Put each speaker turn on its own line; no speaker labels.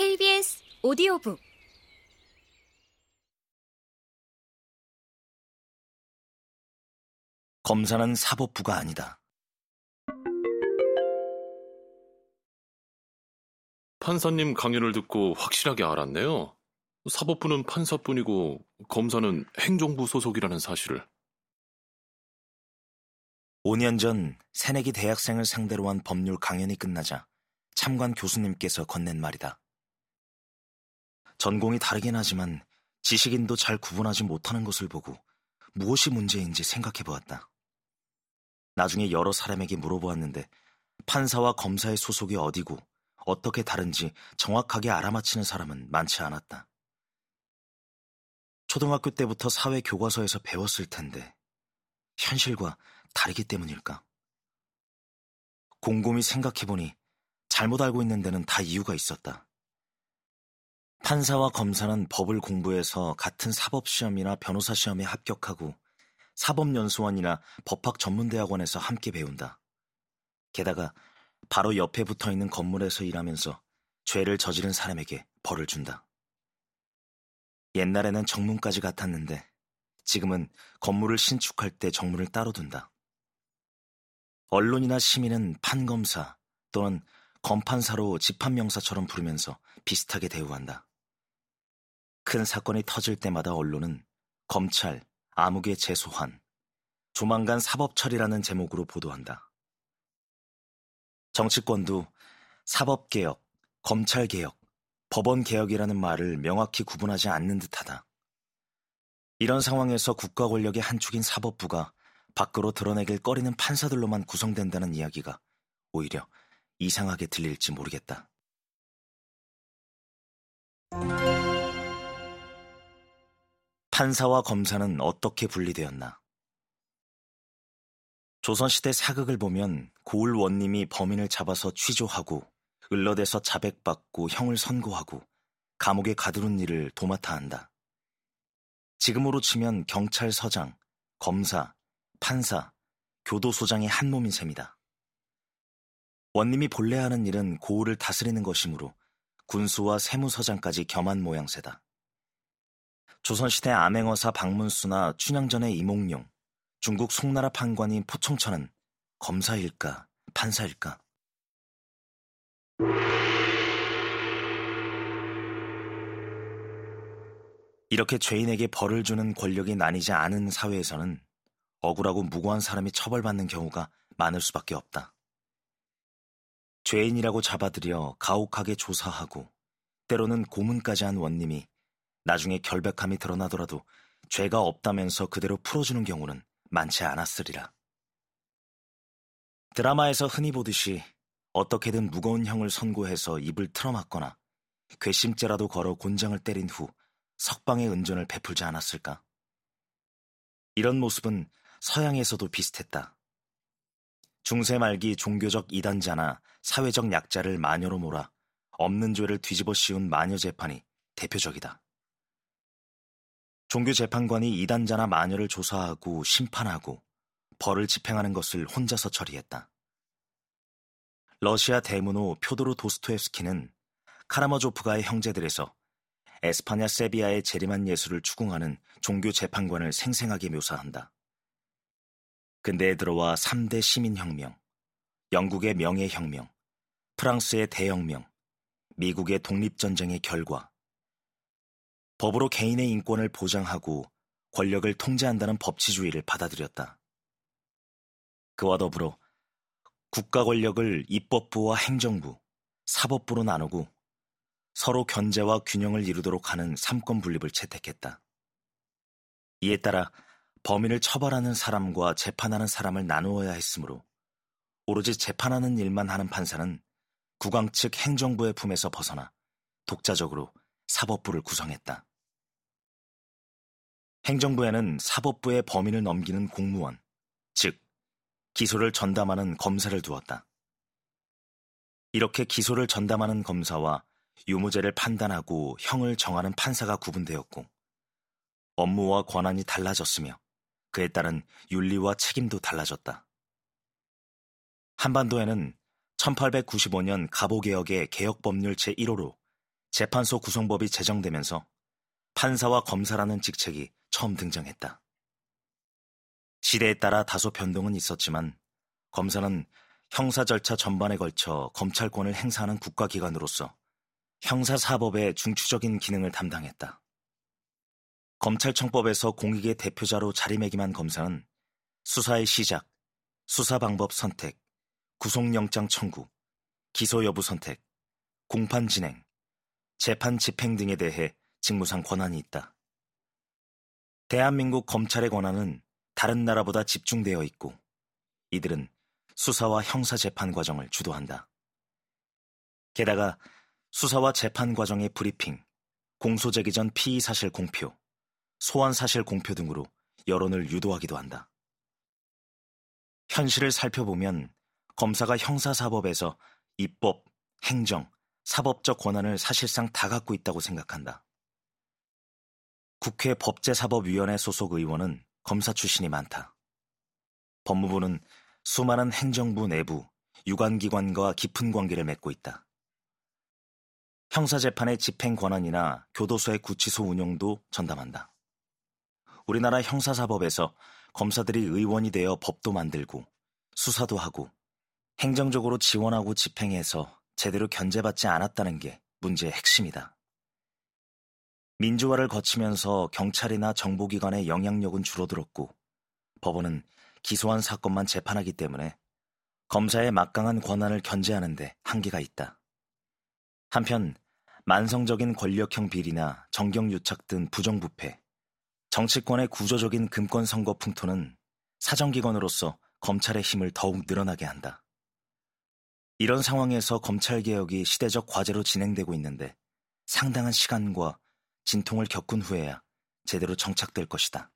KBS 오디오북
검사는 사법부가 아니다.
판사님 강연을 듣고 확실하게 알았네요. 사법부는 판사뿐이고 검사는 행정부 소속이라는 사실을.
5년 전 새내기 대학생을 상대로 한 법률 강연이 끝나자 참관 교수님께서 건넨 말이다. 전공이 다르긴 하지만 지식인도 잘 구분하지 못하는 것을 보고 무엇이 문제인지 생각해 보았다. 나중에 여러 사람에게 물어보았는데 판사와 검사의 소속이 어디고 어떻게 다른지 정확하게 알아맞히는 사람은 많지 않았다. 초등학교 때부터 사회 교과서에서 배웠을 텐데 현실과 다르기 때문일까? 곰곰이 생각해보니 잘못 알고 있는 데는 다 이유가 있었다. 판사와 검사는 법을 공부해서 같은 사법시험이나 변호사 시험에 합격하고 사법연수원이나 법학 전문대학원에서 함께 배운다. 게다가 바로 옆에 붙어 있는 건물에서 일하면서 죄를 저지른 사람에게 벌을 준다. 옛날에는 정문까지 같았는데 지금은 건물을 신축할 때 정문을 따로 둔다. 언론이나 시민은 판검사 또는 검판사로 집합명사처럼 부르면서 비슷하게 대우한다. 큰 사건이 터질 때마다 언론은 검찰, 암흑의 재소환, 조만간 사법처리라는 제목으로 보도한다. 정치권도 사법개혁, 검찰개혁, 법원개혁이라는 말을 명확히 구분하지 않는 듯하다. 이런 상황에서 국가 권력의 한 축인 사법부가 밖으로 드러내길 꺼리는 판사들로만 구성된다는 이야기가 오히려 이상하게 들릴지 모르겠다. 판사와 검사는 어떻게 분리되었나? 조선시대 사극을 보면 고을 원님이 범인을 잡아서 취조하고 을러대서 자백받고 형을 선고하고 감옥에 가두는 일을 도맡아 한다. 지금으로 치면 경찰서장, 검사, 판사, 교도소장의 한 몸인 셈이다. 원님이 본래 하는 일은 고을을 다스리는 것이므로 군수와 세무서장까지 겸한 모양새다. 조선시대 암행어사 박문수나 춘향전의 이몽룡, 중국 송나라 판관인 포청천은 검사일까, 판사일까? 이렇게 죄인에게 벌을 주는 권력이 나뉘지 않은 사회에서는 억울하고 무고한 사람이 처벌받는 경우가 많을 수밖에 없다. 죄인이라고 잡아들여 가혹하게 조사하고 때로는 고문까지 한 원님이 나중에 결백함이 드러나더라도 죄가 없다면서 그대로 풀어주는 경우는 많지 않았으리라. 드라마에서 흔히 보듯이 어떻게든 무거운 형을 선고해서 입을 틀어막거나 괘씸죄라도 걸어 곤장을 때린 후 석방의 은전을 베풀지 않았을까? 이런 모습은 서양에서도 비슷했다. 중세 말기 종교적 이단자나 사회적 약자를 마녀로 몰아 없는 죄를 뒤집어 씌운 마녀 재판이 대표적이다. 종교 재판관이 이단자나 마녀를 조사하고 심판하고 벌을 집행하는 것을 혼자서 처리했다. 러시아 대문호 표도르 도스토옙스키는 카라머조프가의 형제들에서 에스파냐 세비야의 재림한 예술을 추궁하는 종교 재판관을 생생하게 묘사한다. 근대에 들어와 3대 시민혁명, 영국의 명예혁명, 프랑스의 대혁명, 미국의 독립전쟁의 결과, 법으로 개인의 인권을 보장하고 권력을 통제한다는 법치주의를 받아들였다. 그와 더불어 국가 권력을 입법부와 행정부, 사법부로 나누고 서로 견제와 균형을 이루도록 하는 삼권 분립을 채택했다. 이에 따라 범인을 처벌하는 사람과 재판하는 사람을 나누어야 했으므로 오로지 재판하는 일만 하는 판사는 국왕 측 행정부의 품에서 벗어나 독자적으로 사법부를 구성했다. 행정부에는 사법부의 범인을 넘기는 공무원, 즉, 기소를 전담하는 검사를 두었다. 이렇게 기소를 전담하는 검사와 유무죄를 판단하고 형을 정하는 판사가 구분되었고, 업무와 권한이 달라졌으며, 그에 따른 윤리와 책임도 달라졌다. 한반도에는 1895년 가보개혁의 개혁법률 제1호로 재판소 구성법이 제정되면서 판사와 검사라는 직책이 처음 등장했다. 시대에 따라 다소 변동은 있었지만 검사는 형사 절차 전반에 걸쳐 검찰권을 행사하는 국가기관으로서 형사사법의 중추적인 기능을 담당했다. 검찰청법에서 공익의 대표자로 자리매김한 검사는 수사의 시작, 수사 방법 선택, 구속영장 청구, 기소 여부 선택, 공판 진행, 재판 집행 등에 대해 직무상 권한이 있다. 대한민국 검찰의 권한은 다른 나라보다 집중되어 있고 이들은 수사와 형사 재판 과정을 주도한다. 게다가 수사와 재판 과정의 브리핑, 공소 제기 전 피의 사실 공표, 소환 사실 공표 등으로 여론을 유도하기도 한다. 현실을 살펴보면 검사가 형사사법에서 입법, 행정, 사법적 권한을 사실상 다 갖고 있다고 생각한다. 국회 법제사법위원회 소속 의원은 검사 출신이 많다. 법무부는 수많은 행정부 내부, 유관기관과 깊은 관계를 맺고 있다. 형사재판의 집행 권한이나 교도소의 구치소 운영도 전담한다. 우리나라 형사사법에서 검사들이 의원이 되어 법도 만들고 수사도 하고 행정적으로 지원하고 집행해서 제대로 견제받지 않았다는 게 문제의 핵심이다. 민주화를 거치면서 경찰이나 정보기관의 영향력은 줄어들었고 법원은 기소한 사건만 재판하기 때문에 검사의 막강한 권한을 견제하는데 한계가 있다. 한편 만성적인 권력형 비리나 정경유착 등 부정부패, 정치권의 구조적인 금권 선거 풍토는 사정기관으로서 검찰의 힘을 더욱 늘어나게 한다. 이런 상황에서 검찰개혁이 시대적 과제로 진행되고 있는데 상당한 시간과 진통을 겪은 후에야 제대로 정착될 것이다.